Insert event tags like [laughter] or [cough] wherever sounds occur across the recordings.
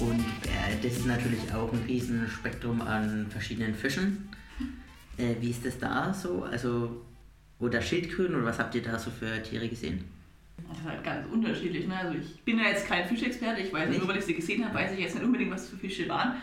Und äh, das ist natürlich auch ein riesen Spektrum an verschiedenen Fischen. Äh, wie ist das da so? Also, oder Schildkröten oder was habt ihr da so für Tiere gesehen? Das ist halt ganz unterschiedlich. Ne? Also ich bin ja jetzt kein Fischexperte, ich weiß Nicht? nur, weil ich sie gesehen habe, weiß ich jetzt nicht unbedingt, was für Fische waren.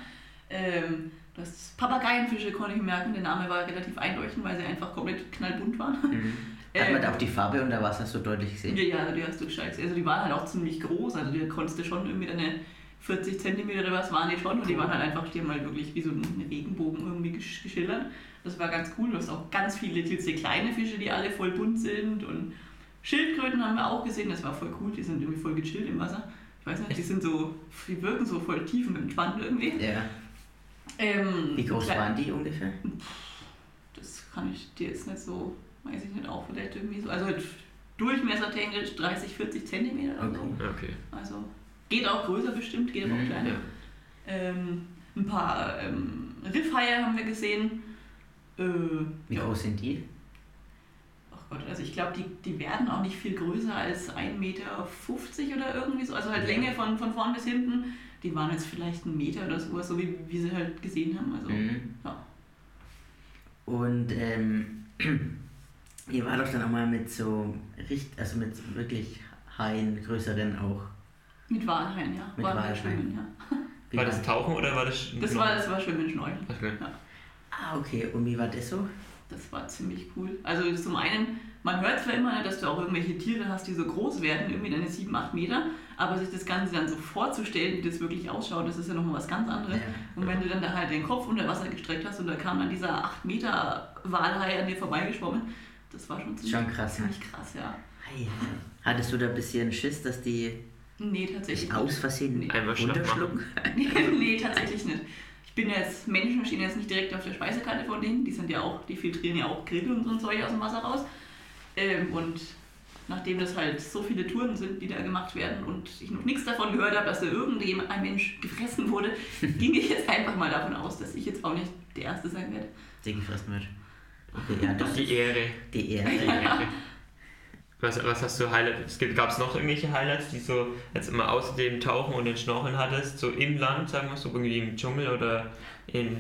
Ähm, das Papageienfische konnte ich merken, der Name war relativ einleuchtend, weil sie einfach komplett knallbunt waren. Mhm. Hat Ähm, man da auch die Farbe unter Wasser so deutlich gesehen? Ja, ja, die hast du gescheit. Also die waren halt auch ziemlich groß, also die konntest du schon irgendwie eine 40 cm oder was waren die schon und die waren halt einfach, die haben halt wirklich wie so ein Regenbogen irgendwie gesch- geschildert. Das war ganz cool. Du hast auch ganz viele diese kleine Fische, die alle voll bunt sind und Schildkröten haben wir auch gesehen, das war voll cool, die sind irgendwie voll gechillt im Wasser. Ich weiß nicht, die sind so, die wirken so voll tief und entspannt irgendwie. Ja. Ähm, Wie groß waren die ungefähr? Das kann ich dir jetzt nicht so, weiß ich nicht, auch vielleicht irgendwie so. Also halt durchmessertechnisch 30, 40 Zentimeter oder so. Okay. Okay. Also geht auch größer bestimmt, geht aber auch Mhm, kleiner. Ähm, ein paar ähm, Riffhaie haben wir gesehen. Äh, Wie ja. groß sind die? Ach Gott, also ich glaube, die, die werden auch nicht viel größer als 1,50 Meter oder irgendwie so. Also halt. Länge von, von vorn bis hinten. Die waren jetzt vielleicht einen Meter oder sowas, so wie wir sie halt gesehen haben. Also, Mhm. ja. Und ähm, [clears throat] ihr war doch dann auch mal mit so, richt, also mit wirklich Haien, größeren auch. Mit Walhaien, ja. Mit Walhaien. schwimmen, ja. Wie War das Tauchen oder war das Das war, das war Schwimmen, Schnorcheln. Okay. Ah, okay. Und wie war das so? Das war ziemlich cool. Also zum einen, man hört zwar immer, dass du auch irgendwelche Tiere hast, die so groß werden, irgendwie deine 7, 8 Meter, aber sich das Ganze dann so vorzustellen, wie das wirklich ausschaut, das ist ja nochmal was ganz anderes. Ja. Und wenn du dann da halt den Kopf unter Wasser gestreckt hast und da kam dann dieser 8 Meter Walhai an dir vorbeigeschwommen, das war schon ziemlich, Schon krass, ne? ziemlich krass, ja. Ei. Hattest du da ein bisschen Schiss, dass die Nee, tatsächlich dich aus Versehen Nee. Einmal runterschlucken? [laughs] nee, tatsächlich nicht. Ich bin jetzt, Menschen stehen jetzt nicht direkt auf der Speisekarte von denen, die sind ja auch, die filtrieren ja auch Grill und so ein Zeug aus dem Wasser raus. Ähm, und nachdem das halt so viele Touren sind, die da gemacht werden und ich noch nichts davon gehört habe, dass da irgendjemand, ein Mensch gefressen wurde, [laughs] ging ich jetzt einfach mal davon aus, dass ich jetzt auch nicht der Erste sein werde. Die gefressen wird. Okay, ja, das Die Ehre. die [laughs] Die Ehre. Was, was hast du Highlights? Gab es noch irgendwelche Highlights, die so jetzt immer außer dem Tauchen und den Schnorcheln hattest? So im Land, sagen wir so, irgendwie im Dschungel oder in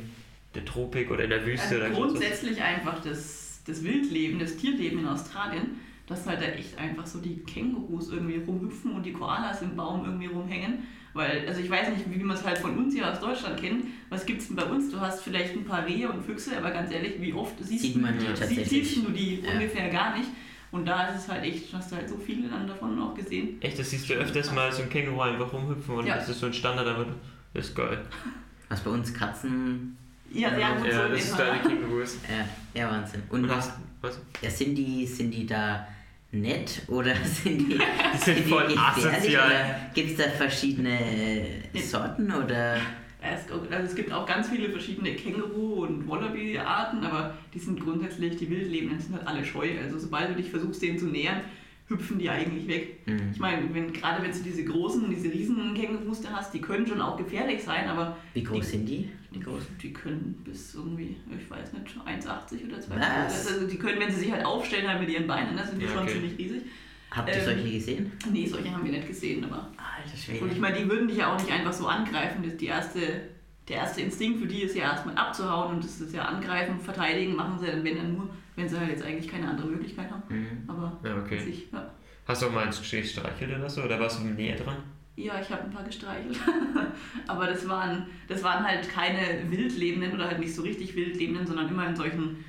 der Tropik oder in der Wüste? Also oder so? grundsätzlich einfach das, das Wildleben, das Tierleben in Australien, dass halt da echt einfach so die Kängurus irgendwie rumhüpfen und die Koalas im Baum irgendwie rumhängen. Weil, also ich weiß nicht, wie man es halt von uns hier aus Deutschland kennt. Was gibt es denn bei uns? Du hast vielleicht ein paar Rehe und Füchse, aber ganz ehrlich, wie oft siehst, Sieht man die Ja. sie- tatsächlich. siehst du die Ja. ungefähr gar nicht. Und da ist es halt echt, hast du halt so viele dann davon auch gesehen. Echt, das siehst du öfters mal so ein Känguru einfach rumhüpfen und Ja. das ist so ein Standard, aber das ist geil. Was bei uns Katzen. Ja, ja, gut, so Ja, in das ist deine Kängurus. [laughs] Ja, ja Wahnsinn. Und Und hast, was? ja, sind die, sind die da nett oder [laughs] sind die, Die sind voll asozial. Gibt es da verschiedene Sorten oder? Es, also es gibt auch ganz viele verschiedene Känguru- und Wallaby-Arten, aber die sind grundsätzlich, die Wildlebenden sind halt alle scheu. Also sobald du dich versuchst, denen zu nähern, hüpfen die eigentlich weg. Mhm. Ich meine, wenn, gerade wenn du diese großen, diese riesen Kängurus da hast, die können schon auch gefährlich sein, aber Wie groß Die- sind die? die, die können bis irgendwie, ich weiß nicht, 1,80 oder 2 Was? Also die können, wenn sie sich halt aufstellen halt mit ihren Beinen, dann sind die Ja, schon okay. ziemlich riesig. Habt ihr Ähm, solche gesehen? Nee, solche haben wir nicht gesehen, aber Alter und ich Schwede. meine, die würden dich ja auch nicht einfach so angreifen. Das die erste, der erste Instinkt für die ist ja erstmal abzuhauen und das ist ja angreifen, verteidigen, machen sie dann, wenn dann nur, wenn sie halt jetzt eigentlich keine andere Möglichkeit haben. Mhm. Aber Ja, okay. sich, ja. Hast du auch mal eins gestreichelt oder so? Oder warst du näher dran? Ja, ich habe ein paar gestreichelt. [laughs] Aber das waren, das waren halt keine Wildlebenden oder halt nicht so richtig Wildlebenden, sondern immer in solchen,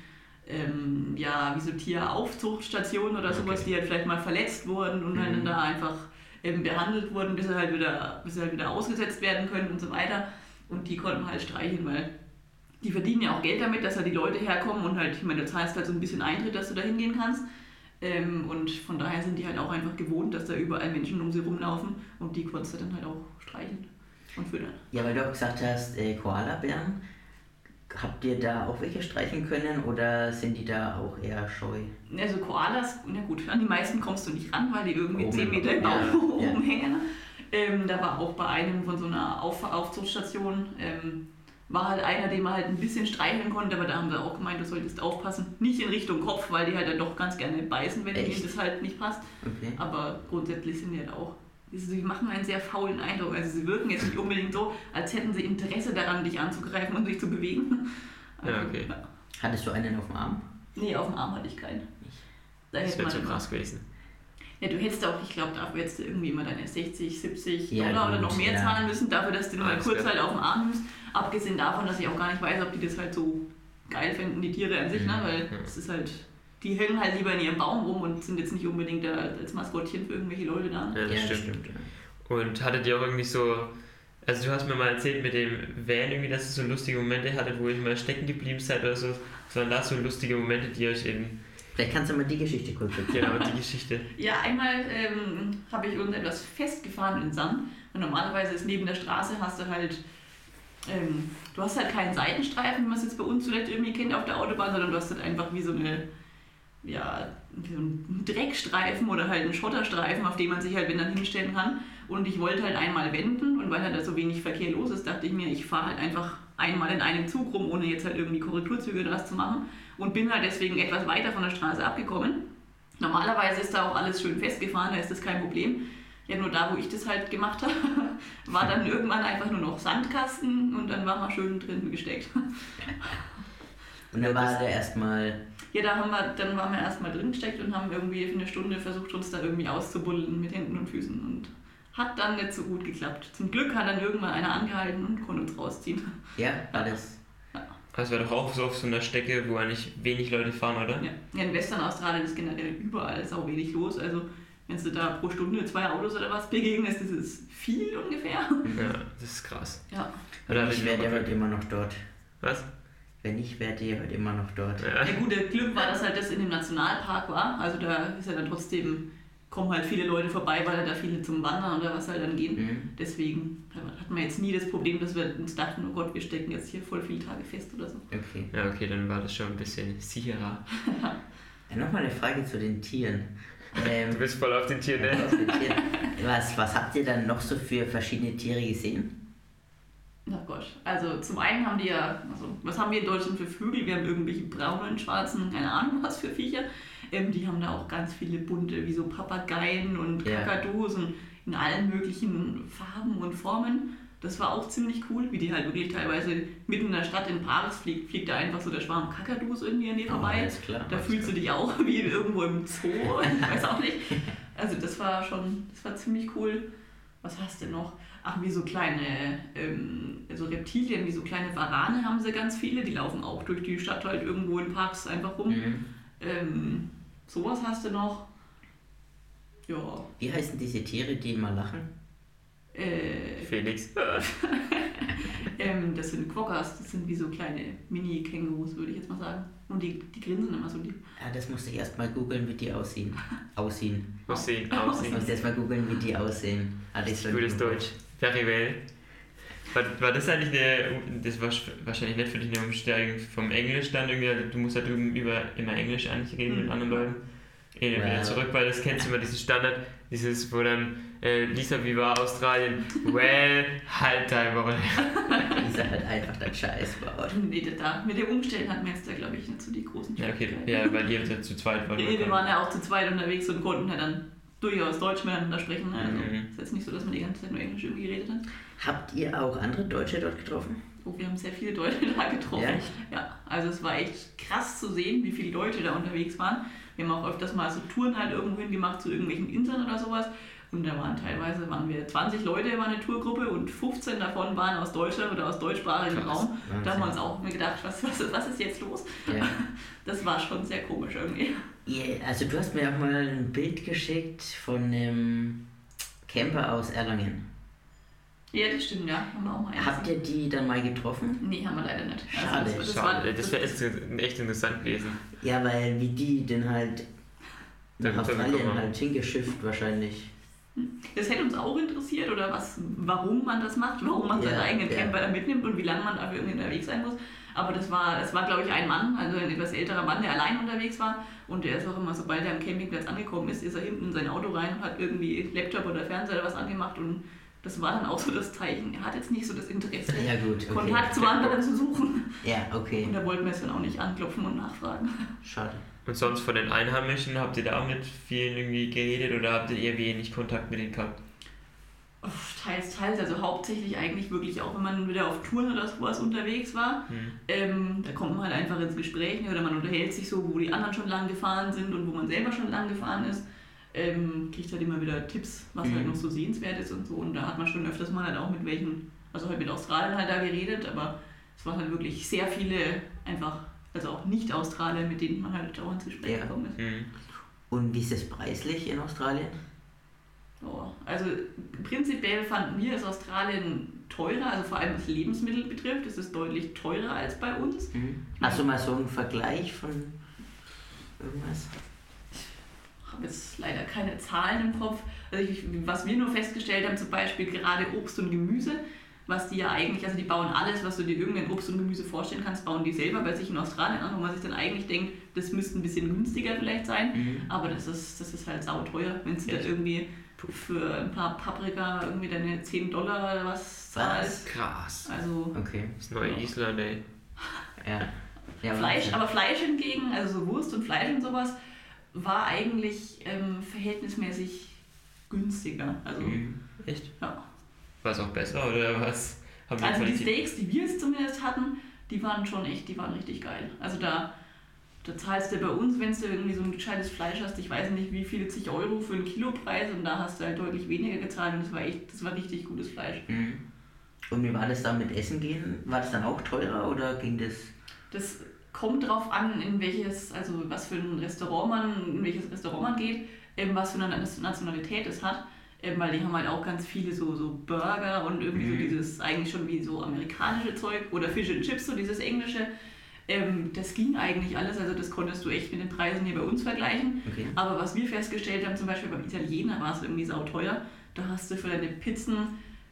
ähm, ja, wie so Tieraufzuchtstationen oder sowas, Okay. die halt vielleicht mal verletzt wurden und halt Mhm. dann da einfach ähm, behandelt wurden, bis sie, halt wieder, bis sie halt wieder ausgesetzt werden können und so weiter. Und die konnten halt streicheln, weil die verdienen ja auch Geld damit, dass da die Leute herkommen und halt, ich meine, du zahlst halt so ein bisschen Eintritt, dass du da hingehen kannst. Ähm, und von daher sind die halt auch einfach gewohnt, dass da überall Menschen um sie rumlaufen und die konntest du dann halt auch streicheln und füttern. Ja, weil du auch gesagt hast, äh, Koalabären. Habt ihr da auch welche streichen können oder sind die da auch eher scheu? Also Koalas, na gut, an die meisten kommst du nicht ran, weil die irgendwie Oben 10 im- Meter im ja, Baum [laughs] ja. oben hängen. Ähm, da war auch bei einem von so einer Auf Aufzuchtstation, ähm, war halt einer, den man halt ein bisschen streicheln konnte, aber da haben sie auch gemeint, du solltest aufpassen. Nicht in Richtung Kopf, weil die halt dann doch ganz gerne beißen, wenn ihnen das halt nicht passt. Okay. Aber grundsätzlich sind die halt auch Sie machen einen sehr faulen Eindruck. Also sie wirken jetzt nicht unbedingt so, als hätten sie Interesse daran, dich anzugreifen und sich zu bewegen. Ja, okay. Hattest du einen auf dem Arm? Nee, auf dem Arm hatte ich keinen. Da Das wäre zu immer- krass gewesen. Ja, du hättest auch, ich glaube, dafür hättest du irgendwie immer deine 60, 70 Ja, Dollar oder gut, noch mehr ja. zahlen müssen, dafür, dass du nur mal kurz halt auf dem Arm nimmst. Abgesehen davon, dass ich auch gar nicht weiß, ob die das halt so geil finden, die Tiere an sich, ne? Mhm. weil Mhm. es ist halt, die hängen halt lieber in ihrem Baum rum und sind jetzt nicht unbedingt da als Maskottchen für irgendwelche Leute da. Ja, das stimmt. ja. Und hattet ihr auch irgendwie so, also du hast mir mal erzählt mit dem Van irgendwie, dass ihr so lustige Momente hattet, wo ihr mal stecken geblieben seid oder so. Waren da so lustige Momente, die euch in, Vielleicht kannst du mal die Geschichte kurz erzählen. genau, die Geschichte. Ja, einmal ähm, habe ich uns etwas festgefahren in Sand. Und normalerweise ist neben der Straße hast du halt, ähm, du hast halt keinen Seitenstreifen, wie man es jetzt bei uns vielleicht irgendwie kennt auf der Autobahn, sondern du hast halt einfach wie so eine, ja, wie so ein Dreckstreifen oder halt einen Schotterstreifen, auf dem man sich halt wenn dann hinstellen kann. Und ich wollte halt einmal wenden und weil halt da so wenig Verkehr los ist, dachte ich mir, ich fahre halt einfach einmal in einem Zug rum, ohne jetzt halt irgendwie Korrekturzüge oder was zu machen. Und bin halt deswegen etwas weiter von der Straße abgekommen. Normalerweise ist da auch alles schön festgefahren, da ist das kein Problem. Ja, nur da, wo ich das halt gemacht [laughs] habe, war dann irgendwann einfach nur noch Sandkasten und dann war man schön drin gesteckt. Und dann war der erstmal. Ja, da haben wir, dann waren wir erstmal drin gesteckt und haben irgendwie für eine Stunde versucht, uns da irgendwie auszubuddeln mit Händen und Füßen und hat dann nicht so gut geklappt. Zum Glück hat dann irgendwann einer angehalten und konnte uns rausziehen. Ja, war das. Das wäre doch auch so auf so einer Strecke, wo eigentlich wenig Leute fahren, oder? Ja, ja in Western Australien ist generell überall sau wenig los. Also wenn du da pro Stunde zwei Autos oder was begegnest, das ist viel ungefähr. Ja, [laughs] das ist krass. Ja. Oder Ich werde ja heute immer noch dort. Was? Wenn nicht, wärt ihr heute immer noch dort. Ja. Ja gut, der Glück war, dass halt das in dem Nationalpark war. Also da ist ja dann trotzdem, kommen halt viele Leute vorbei, weil da viele zum Wandern oder was halt dann gehen. Mhm. Deswegen hatten wir jetzt nie das Problem, dass wir uns dachten, oh Gott, wir stecken jetzt hier voll viele Tage fest oder so. Okay. Ja, okay, dann war das schon ein bisschen sicherer. Ja, Nochmal eine Frage zu den Tieren. Ähm, Du bist voll auf den Tieren, ne? aus den Tieren. Was, was habt ihr dann noch so für verschiedene Tiere gesehen? Na Gott. Also zum einen haben die ja, also was haben wir in Deutschland für Vögel? Wir haben irgendwelche braunen, schwarzen, keine Ahnung was für Viecher. Ähm, die haben da auch ganz viele bunte, wie so Papageien und Ja. Kakadus und in allen möglichen Farben und Formen. Das war auch ziemlich cool, wie die halt wirklich teilweise mitten in der Stadt in Paris fliegt, fliegt da einfach so der Schwarm Kakadus irgendwie an dir vorbei. Oh, klar. Da fühlst du klar. dich auch [laughs] wie irgendwo im Zoo, ich weiß auch nicht. Also das war schon, das war ziemlich cool. Was hast du noch? Ach, wie so kleine, ähm, so Reptilien, wie so kleine Warane haben sie ganz viele. Die laufen auch durch die Stadt halt irgendwo in Parks einfach rum. Mhm. Ähm, sowas hast du noch. Ja. Wie heißen diese Tiere, die immer lachen? Äh, Felix. [laughs] [laughs] ähm, das sind Quokkas, das sind wie so kleine Mini-Kängurus, würde ich jetzt mal sagen. Und die, die grinsen immer so lieb. Ah, das musste ich erstmal googeln, wie die aussehen. Aussehen. Aussehen, Ich [laughs] aussehen. musste erstmal googeln, wie die aussehen. Ah, das gut. Deutsch. Very. War, war das eigentlich eine, das war wahrscheinlich nicht für dich eine Umsteigung vom Englisch dann irgendwie, du musst halt über immer Englisch eigentlich reden mit Mhm. anderen Leuten. Eh, wieder Well. zurück, weil das kennst du immer, diesen Standard, dieses, wo dann, äh, Lisa, wie war Australien? Well, halt dein Maul. [laughs] Dieser halt einfach der Scheiß baut. Nee, da- da, mit dem Umstellen hatten wir jetzt da, glaube ich, nicht so die großen Ja, okay, ja, weil ihr ja zu zweit wart. Nee, wir waren ja auch zu zweit unterwegs und konnten ja dann durchaus Deutsch miteinander sprechen. Also Mhm. ist jetzt nicht so, dass man die ganze Zeit nur Englisch irgendwie geredet hat. Habt ihr auch andere Deutsche dort getroffen? Oh, wir haben sehr viele Deutsche [laughs] da getroffen. Ja, echt? Ja, also es war echt krass zu sehen, wie viele Deutsche da unterwegs waren. Wir haben auch öfters mal so Touren halt irgendwo hin gemacht zu irgendwelchen Inseln oder sowas. Und da waren teilweise waren wir 20 Leute, war eine Tourgruppe und 15 davon waren aus Deutschland oder aus deutschsprachigem Krass. Raum. Da haben wir uns Wahnsinn. auch mir gedacht, was, was, was ist jetzt los? Ja. [laughs] Das war schon sehr komisch irgendwie. Ihr, also du hast mir auch mal ein Bild geschickt von einem Camper aus Erlangen. Ja, das stimmt, ja. Haben wir auch mal Habt ihr die dann mal getroffen? Nee, haben wir leider nicht. Schade, das, das war, Schade, das wäre echt, echt interessant gewesen. Ja, weil wie die denn halt nach Australien halt hingeschifft wahrscheinlich. Das hätte uns auch interessiert oder was, warum man das macht, warum man Ja, seinen eigenen ja. Camper da mitnimmt und wie lange man dafür irgendwie unterwegs sein muss. Aber das war, das war glaube ich, ein Mann, also ein etwas älterer Mann, der allein unterwegs war. Und der ist auch immer, sobald er am Campingplatz angekommen ist, ist er hinten in sein Auto rein und hat irgendwie Laptop oder Fernseher oder was angemacht. Und das war dann auch so das Zeichen. Er hat jetzt nicht so das Interesse, Ja gut, okay. Kontakt zu anderen zu suchen. Ja, okay. Und da wollten wir es dann auch nicht anklopfen und nachfragen. Schade. Und sonst von den Einheimischen, habt ihr da auch mit vielen irgendwie geredet oder habt ihr eher wenig Kontakt mit denen gehabt? teils, teils. Also hauptsächlich eigentlich wirklich auch, wenn man wieder auf Touren oder sowas unterwegs war. Hm. Ähm, da kommt man halt einfach ins Gespräch ne, oder man unterhält sich so, wo die anderen schon lang gefahren sind und wo man selber schon lang gefahren ist. Ähm, kriegt halt immer wieder Tipps, was Mhm. halt noch so sehenswert ist und so. Und da hat man schon öfters mal halt auch mit welchen, also halt mit Australien halt da geredet, aber es waren halt wirklich sehr viele einfach, also auch Nicht-Australier, mit denen man halt auch ins Gespräch Ja. gekommen ist. Hm. Und wie ist es preislich in Australien? Ja, also prinzipiell fanden wir es Australien teurer, also vor allem was Lebensmittel betrifft, ist es deutlich teurer als bei uns. Mhm. Hast du mal so einen Vergleich von irgendwas? Ich habe jetzt leider keine Zahlen im Kopf. Also ich, was wir nur festgestellt haben, zum Beispiel gerade Obst und Gemüse, was die ja eigentlich, also die bauen alles, was du dir irgendein Obst und Gemüse vorstellen kannst, bauen die selber bei sich in Australien an, wo man sich dann eigentlich denkt, das müsste ein bisschen günstiger vielleicht sein. Mhm. Aber das ist, das ist halt sauteuer, wenn du da Echt? irgendwie für ein paar Paprika irgendwie deine 10 Dollar oder was zahlst. Krass. Also Okay. Das neue Ja. Island, ey. [laughs] Ja. ja Fleisch, aber Fleisch hingegen, also so Wurst und Fleisch und sowas, war eigentlich ähm, verhältnismäßig günstiger. Also, Mhm. Echt? ja. War es auch besser oder was? Haben also die Steaks, die wir jetzt zumindest hatten, die waren schon echt, die waren richtig geil. Also da, da zahlst du bei uns, wenn du irgendwie so ein gescheites Fleisch hast, ich weiß nicht wie viele zig Euro für einen Kilopreis und da hast du halt deutlich weniger gezahlt und das war echt, das war richtig gutes Fleisch. Mhm. Und wie war das dann mit Essen gehen? War das dann auch teurer oder ging das? Das kommt drauf an, in welches, also was für ein Restaurant man, in welches Restaurant man geht, eben was für eine Nationalität es hat. Eben, weil die haben halt auch ganz viele so, so Burger und irgendwie so Mhm. dieses eigentlich schon wie so amerikanische Zeug oder Fish and Chips, so dieses englische. Ähm, das ging eigentlich alles, also das konntest du echt mit den Preisen hier bei uns vergleichen. Okay. Aber was wir festgestellt haben, zum Beispiel beim Italiener war es irgendwie sauteuer. Da hast du für deine Pizzen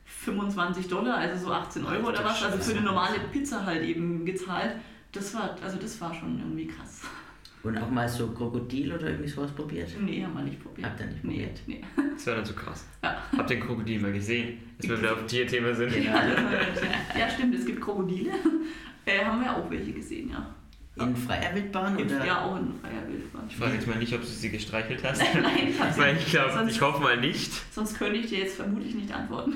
25 Dollar, also so 18 Euro oder was, also für eine normale Pizza halt eben gezahlt. Das war, also das war schon irgendwie krass. Und auch mal so Krokodil oder irgendwie sowas probiert? Nee, haben wir nicht probiert. Habt ihr nicht nee, probiert? nee. [laughs] Das war dann so krass. Ja. Habt ihr den Krokodil mal gesehen? Dass wir wieder auf Tierthema sind. Ja. Ja, stimmt, es gibt Krokodile. [laughs] Äh, haben wir auch welche gesehen, ja. In freier Wildbahn In, oder? ja, auch in freier Wildbahn. Ich frage jetzt mal nicht, ob du sie gestreichelt hast. [laughs] Nein, ich Weil nicht. ich glaube, Sonst- ich hoffe mal nicht. Sonst könnte ich dir jetzt vermutlich nicht antworten.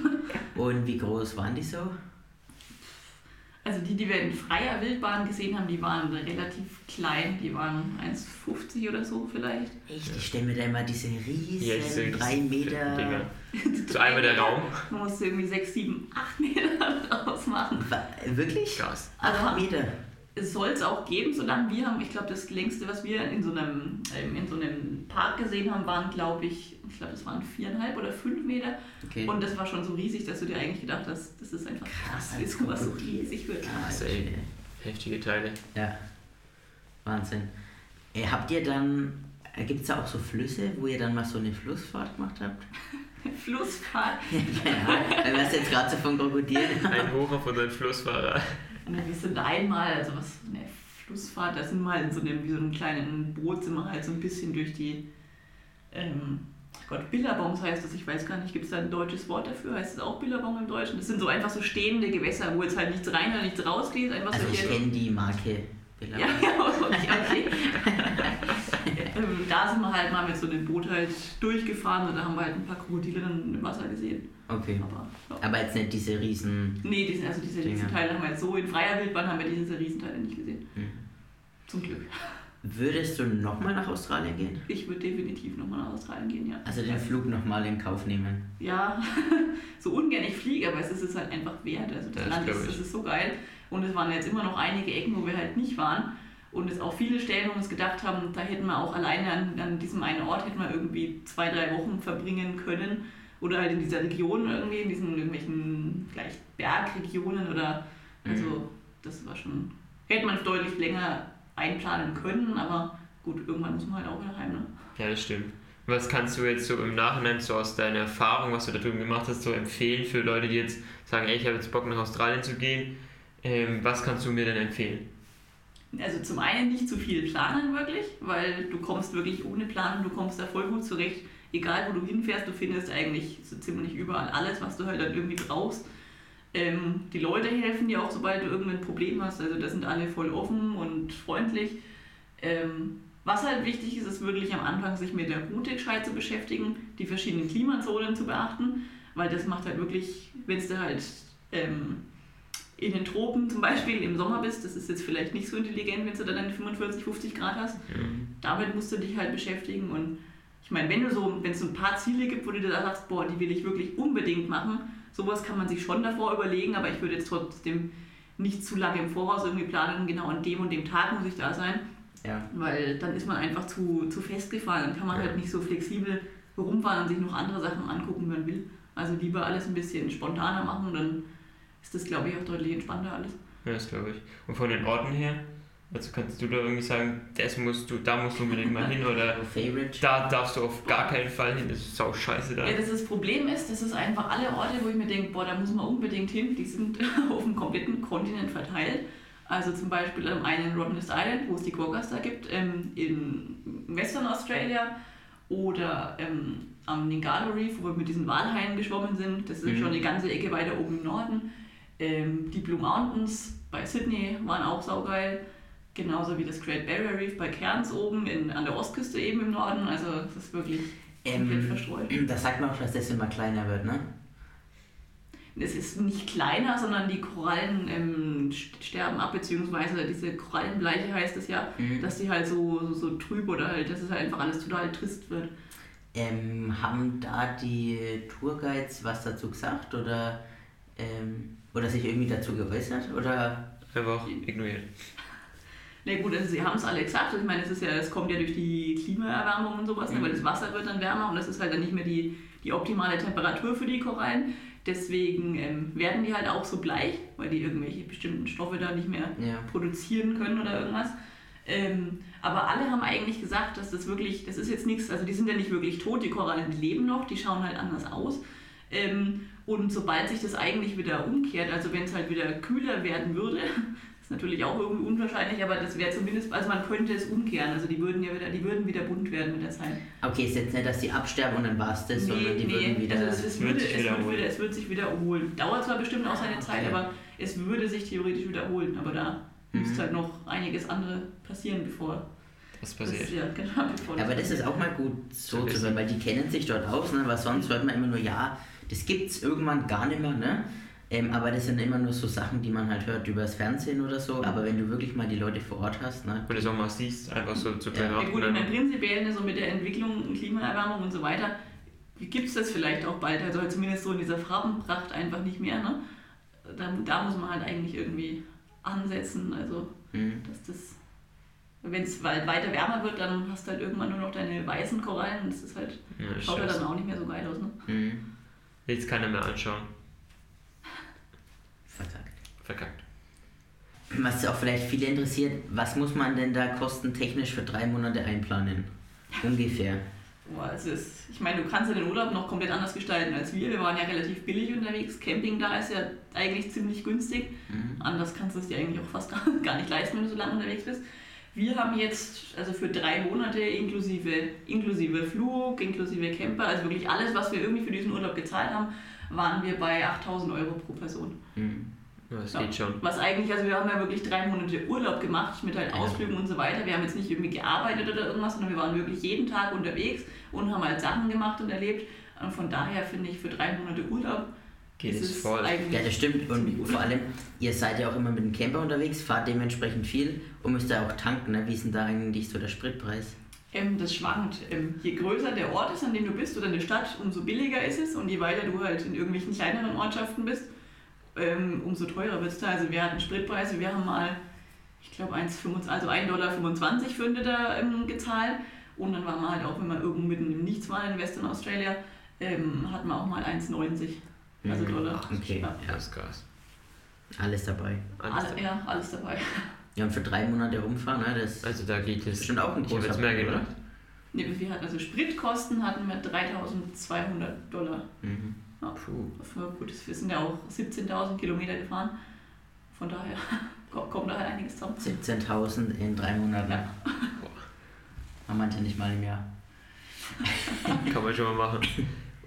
Und wie groß waren die so? Also die, die wir in freier Wildbahn gesehen haben, die waren relativ klein. Die waren 1,50 oder so vielleicht. Echt, ich stelle mir da immer diese riesen Ja, diese drei Meter. So [laughs] einmal der Raum. Man musste irgendwie 6, 7, 8 Meter [laughs] draus machen. Wirklich? Krass. Also- Acht Meter. Es soll es auch geben, solange wir haben, ich glaube, das längste, was wir in so einem, ähm, in so einem Park gesehen haben, waren, glaube ich, ich glaube, das waren viereinhalb oder fünf Meter. Okay. Und das war schon so riesig, dass du dir eigentlich gedacht hast, das ist einfach krass, wie als sowas so riesig wird. Krass, ey. Heftige Teile. Ja. Wahnsinn. Äh, habt ihr dann, gibt es da auch so Flüsse, wo ihr dann mal so eine Flussfahrt gemacht habt? [laughs] Flussfahrt. [laughs] ja, weil wir es jetzt gerade so von Krokodilen Ein Hoch auf unseren Flussfahrer. Und wir sind einmal, also was, eine Flussfahrt, da sind wir in so einem, wie so einem kleinen Boot, sind wir halt so ein bisschen durch die, ähm, Gott, Billabongs heißt das, ich weiß gar nicht, gibt es da ein deutsches Wort dafür? Heißt es auch Billabong im Deutschen? Das sind so einfach so stehende Gewässer, wo jetzt halt nichts rein oder nichts rausgeht, einfach Also ich solche... kenne die Marke Ja, Billabong. ja, okay, okay. ähm, da sind wir halt mal mit so einem Boot halt durchgefahren und da haben wir halt ein paar Krokodile dann im Wasser gesehen. Okay. Aber, ja. Aber jetzt nicht diese riesen. Nee, die sind, also diese. Riesenteile haben wir jetzt so in freier Wildbahn haben wir diese Riesenteile nicht gesehen. Hm. Würdest du nochmal nach Australien gehen? Ich würde definitiv nochmal nach Australien gehen, ja. Also den Flug nochmal in Kauf nehmen. Ja, [laughs] so ungern ich fliege, aber es ist es halt einfach wert. Also das Das Land ist, das ist so geil. Und es waren jetzt immer noch einige Ecken, wo wir halt nicht waren. Und es auch viele Stellen, wo wir uns gedacht haben, da hätten wir auch alleine an, an diesem einen Ort hätten wir irgendwie zwei, drei Wochen verbringen können. Oder halt in dieser Region irgendwie, in diesen irgendwelchen vielleicht Bergregionen oder also das war schon. Hätte man deutlich länger einplanen können, aber gut, irgendwann muss man halt auch wieder heim, ne? Ja, das stimmt. Was kannst du jetzt so im Nachhinein so aus deiner Erfahrung, was du da drüben gemacht hast, so empfehlen für Leute, die jetzt sagen, ey, ich habe jetzt Bock nach Australien zu gehen? Ähm, was kannst du mir denn empfehlen? Also zum einen nicht zu viel planen wirklich, weil du kommst wirklich ohne Plan, du kommst da voll gut zurecht. Egal wo du hinfährst, du findest eigentlich so ziemlich überall alles, was du halt dann irgendwie brauchst. Ähm, die Leute helfen dir auch, sobald du irgendein Problem hast. Also da sind alle voll offen und freundlich. Ähm, was halt wichtig ist, ist wirklich am Anfang sich mit der Route gescheit zu beschäftigen, die verschiedenen Klimazonen zu beachten, weil das macht halt wirklich, wenn es da halt ähm, in den Tropen zum Beispiel im Sommer bist, das ist jetzt vielleicht nicht so intelligent, wenn du da dann 45, 50 Grad hast. Mhm. Damit musst du dich halt beschäftigen und ich meine, wenn du so, wenn es so ein paar Ziele gibt, wo du da sagst, boah, die will ich wirklich unbedingt machen, sowas kann man sich schon davor überlegen, aber ich würde jetzt trotzdem nicht zu lange im Voraus irgendwie planen, genau an dem und dem Tag muss ich da sein, Ja. weil dann ist man einfach zu, zu festgefahren, dann kann man Ja. halt nicht so flexibel rumfahren und sich noch andere Sachen angucken, wenn man will. Also lieber alles ein bisschen spontaner machen, dann ist das, glaube ich, auch deutlich entspannter alles. Ja, das glaube ich. Und von den Orten her, also kannst du da irgendwie sagen, das musst du, da musst du unbedingt mal hin oder [laughs] da darfst du auf gar keinen Fall hin, das ist sau scheiße da. Ja, das, das Problem ist, das ist einfach alle Orte, wo ich mir denke, boah, da muss man unbedingt hin, die sind [laughs] auf dem kompletten Kontinent verteilt. Also zum Beispiel am einen Rottnest Island, wo es die Quokkas da gibt, ähm, in Western Australia oder ähm, am Ningalo Reef, wo wir mit diesen Walhaien geschwommen sind. Das ist Mhm. schon eine ganze Ecke weiter oben im Norden. Ähm, die Blue Mountains bei Sydney waren auch saugeil. Genauso wie das Great Barrier Reef bei Cairns oben in, an der Ostküste eben im Norden. Also das ist wirklich Ähm, verstreut. das sagt man auch, dass das immer kleiner wird, ne? Es ist nicht kleiner, sondern die Korallen ähm, st- sterben ab, beziehungsweise diese Korallenbleiche heißt es ja, Mhm. dass die halt so, so, so trüb oder halt, dass es halt einfach alles total trist wird. Ähm, haben da die Tourguides was dazu gesagt oder, ähm, oder sich irgendwie dazu geäußert? Oder Einfach ignorieren. Na gut, also sie haben es alle gesagt. Ich meine, es ist ja, es kommt ja durch die Klimaerwärmung und sowas, ne, Mhm. weil das Wasser wird dann wärmer und das ist halt dann nicht mehr die, die optimale Temperatur für die Korallen. Deswegen ähm, werden die halt auch so bleich, weil die irgendwelche bestimmten Stoffe da nicht mehr ja. produzieren können oder irgendwas. Ähm, aber alle haben eigentlich gesagt, dass das wirklich, das ist jetzt nichts, also die sind ja nicht wirklich tot, die Korallen leben noch, die schauen halt anders aus. Ähm, und sobald sich das eigentlich wieder umkehrt, also wenn es halt wieder kühler werden würde, ist natürlich auch irgendwie unwahrscheinlich, aber das wäre zumindest, also man könnte es umkehren, also die würden ja wieder, die würden wieder bunt werden mit der Zeit. Okay, ist jetzt nicht, dass die absterben und dann war es das, sondern die würden wieder. also es, es, Wird würde, sich es, wird wiederholen. wieder, es wird sich wiederholen. Dauert zwar bestimmt auch seine Ah, Zeit, okay. aber es würde sich theoretisch wiederholen, aber da Mhm. müsste halt noch einiges andere passieren, bevor Was das, passiert? ja, genau, bevor aber das ist auch mal gut so Zu hören, weil die kennen sich dort aus, ne? weil sonst hört man immer nur, ja, das gibt's irgendwann gar nicht mehr, ne? Ähm, aber das sind immer nur so Sachen, die man halt hört übers Fernsehen oder so. Aber wenn du wirklich mal die Leute vor Ort hast, ne? Wenn du es auch mal siehst, einfach so zu Ja. Ja, beobachten. gut, meine, dann- prinzipiell ne, so mit der Entwicklung, Klimaerwärmung und so weiter, gibt es das vielleicht auch bald, also halt zumindest so in dieser Farbenpracht einfach nicht mehr. Ne? Da, da muss man halt eigentlich irgendwie ansetzen, also Hm. dass das, wenn es halt weiter wärmer wird, dann hast du halt irgendwann nur noch deine weißen Korallen und das ist halt, Ja, das schaut ja dann auch nicht mehr so geil aus. Ne? Hm. Will jetzt keiner mehr anschauen. Verkackt. Verkackt. Was auch vielleicht viele interessiert, was muss man denn da kostentechnisch für drei Monate einplanen? [laughs] Ungefähr. Boah, es ist, ich meine, du kannst ja den Urlaub noch komplett anders gestalten als wir. Wir waren ja relativ billig unterwegs. Camping da ist ja eigentlich ziemlich günstig. Mhm. Anders kannst du es dir eigentlich auch fast [laughs] gar nicht leisten, wenn du so lange unterwegs bist. Wir haben jetzt, also für drei Monate inklusive, inklusive Flug, inklusive Camper, also wirklich alles, was wir irgendwie für diesen Urlaub gezahlt haben, waren wir bei 8000 Euro pro Person. Mhm. Ja, das Ja. geht schon. Was eigentlich, also wir haben ja wirklich drei Monate Urlaub gemacht mit halt. Ausflügen und so weiter. Wir haben jetzt nicht irgendwie gearbeitet oder irgendwas, sondern wir waren wirklich jeden Tag unterwegs und haben halt Sachen gemacht und erlebt. Und von daher finde ich für drei Monate Urlaub Geht ist es voll. Ja, das stimmt. Und vor allem, ihr seid ja auch immer mit dem Camper unterwegs, fahrt dementsprechend viel und müsst ja auch tanken. Ne? Wie ist denn da eigentlich so der Spritpreis? Ähm, das schwankt. Ähm, je größer der Ort ist, an dem du bist oder eine Stadt, umso billiger ist es. Und je weiter du halt in irgendwelchen kleineren Ortschaften bist, ähm, umso teurer wird es da. Also wir hatten Spritpreise, wir haben mal, ich glaube, 1,25 also 1,25 Dollar für einen Liter gezahlt. Und dann war man halt auch, wenn man irgendwo mitten im Nichts war in Western Australia, ähm, hat man auch mal 1,90 also Mhm. Dollar. Okay, Ja. Das ist krass. alles dabei. Alles Alle, ja, alles dabei. Ja, und für drei Monate rumfahren, ne? das Also da geht es. Bestimmt auch ein großer jetzt mehr gedacht. Ne, wir hatten also Spritkosten hatten wir 3200 Dollar. Mhm. Puh. Für, gut, wir sind ja auch 17.000 Kilometer gefahren. Von daher [laughs] ko- kommt da halt einiges zusammen. 17.000 in drei Monaten. Ja. [laughs] Haben manche nicht mal im Jahr. [laughs] Kann man schon mal machen.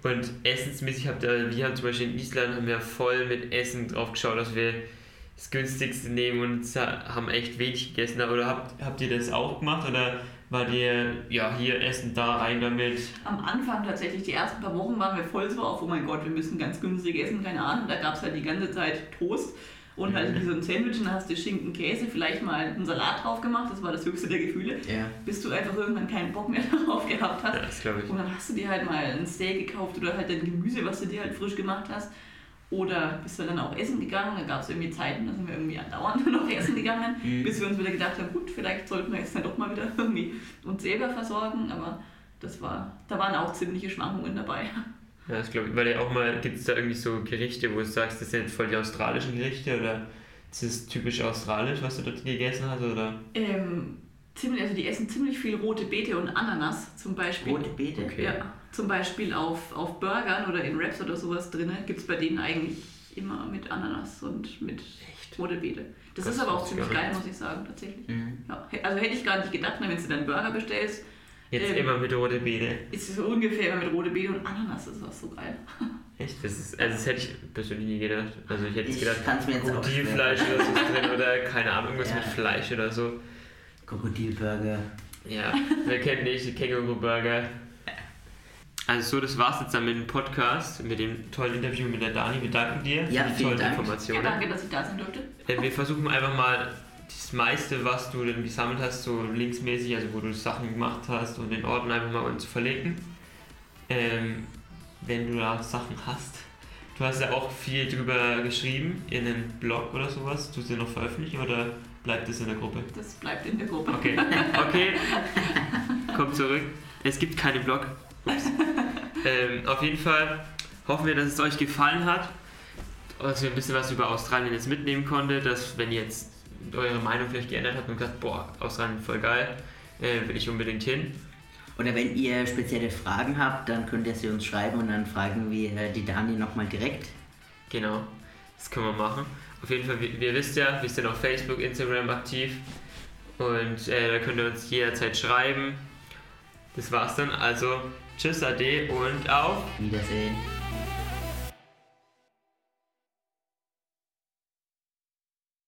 Und essensmäßig habt ihr, wir haben zum Beispiel in Island haben wir voll mit Essen drauf geschaut, dass wir das günstigste nehmen und haben echt wenig gegessen. Aber habt, habt ihr das auch gemacht oder war dir, ja, hier essen, da rein damit? Am Anfang tatsächlich, die ersten paar Wochen waren wir voll so auf, oh mein Gott, wir müssen ganz günstig essen, keine Ahnung. Da gab es halt die ganze Zeit Toast und halt wie so ein Sandwich und hast du Schinken, Käse, vielleicht mal einen Salat drauf gemacht, das war das höchste der Gefühle. Ja. Bis du einfach irgendwann keinen Bock mehr [laughs] darauf gehabt hast. Ja, das ich. Und dann hast du dir halt mal ein Steak gekauft oder halt dein Gemüse, was du dir halt frisch gemacht hast. Oder bist du dann auch essen gegangen? Da gab es irgendwie Zeiten, da sind wir irgendwie andauernd [laughs] noch essen gegangen, Mhm. bis wir uns wieder gedacht haben, gut, vielleicht sollten wir jetzt dann doch mal wieder irgendwie uns selber versorgen. Aber das war, da waren auch ziemliche Schwankungen dabei. Ja, das glaube ich. Weil ja auch mal, gibt es da irgendwie so Gerichte, wo du sagst, das sind jetzt voll die australischen Gerichte oder ist das typisch australisch, was du dort gegessen hast? Oder? Ähm, ziemlich, also die essen ziemlich viel rote Beete und Ananas zum Beispiel. Rote Beete. Okay. Ja, zum Beispiel auf, auf Burgern oder in Wraps oder sowas drin gibt es bei denen eigentlich immer mit Ananas und mit rote Beete. Das, Das ist aber auch ziemlich geil, muss ich sagen, tatsächlich. Mhm. Ja, also hätte ich gar nicht gedacht, ne, wenn du deinen Burger bestellst, Jetzt Ähm. immer mit rote Beete. ist es so ungefähr immer mit rote Beete und Ananas, das ist auch so geil. [laughs] Echt? Das, ist, also das hätte ich persönlich nie gedacht. Also ich hätte Ich gedacht, kann's mir jetzt auch Krokodilfleisch schwer oder so ist drin oder keine Ahnung, irgendwas Ja. mit Fleisch oder so. Krokodilburger. Ja, wer kennt nicht, die Känguru-Burger. Also so, das war's jetzt dann mit dem Podcast, mit dem tollen Interview mit der Dani. Wir danken dir Ja, für die tollen Dank. Ja, Informationen. danke, dass ich da sein durfte. Wir versuchen einfach mal das meiste, was du denn gesammelt hast, so linksmäßig, also wo du Sachen gemacht hast und den Orten einfach mal unten zu verlinken. Ähm, wenn du da Sachen hast. Du hast ja auch viel drüber geschrieben in einem Blog oder sowas. Tust du den noch veröffentlichen oder bleibt das in der Gruppe? Das bleibt in der Gruppe. Okay, okay. Komm zurück. Es gibt keinen Blog. Ups. Ähm, auf jeden Fall hoffen wir, dass es euch gefallen hat. Dass ihr ein bisschen was über Australien jetzt mitnehmen konntet. Dass, wenn ihr jetzt eure Meinung vielleicht geändert habt und gesagt, boah, Australien voll geil, äh, will ich unbedingt hin. Oder wenn ihr spezielle Fragen habt, dann könnt ihr sie uns schreiben und dann fragen wir die Dani nochmal direkt. Genau, das können wir machen. Auf jeden Fall, wir, wir wisst ja, wir sind auf Facebook, Instagram aktiv. Und äh, da könnt ihr uns jederzeit schreiben. Das war's dann. Also, tschüss, ade und auf. Wiedersehen.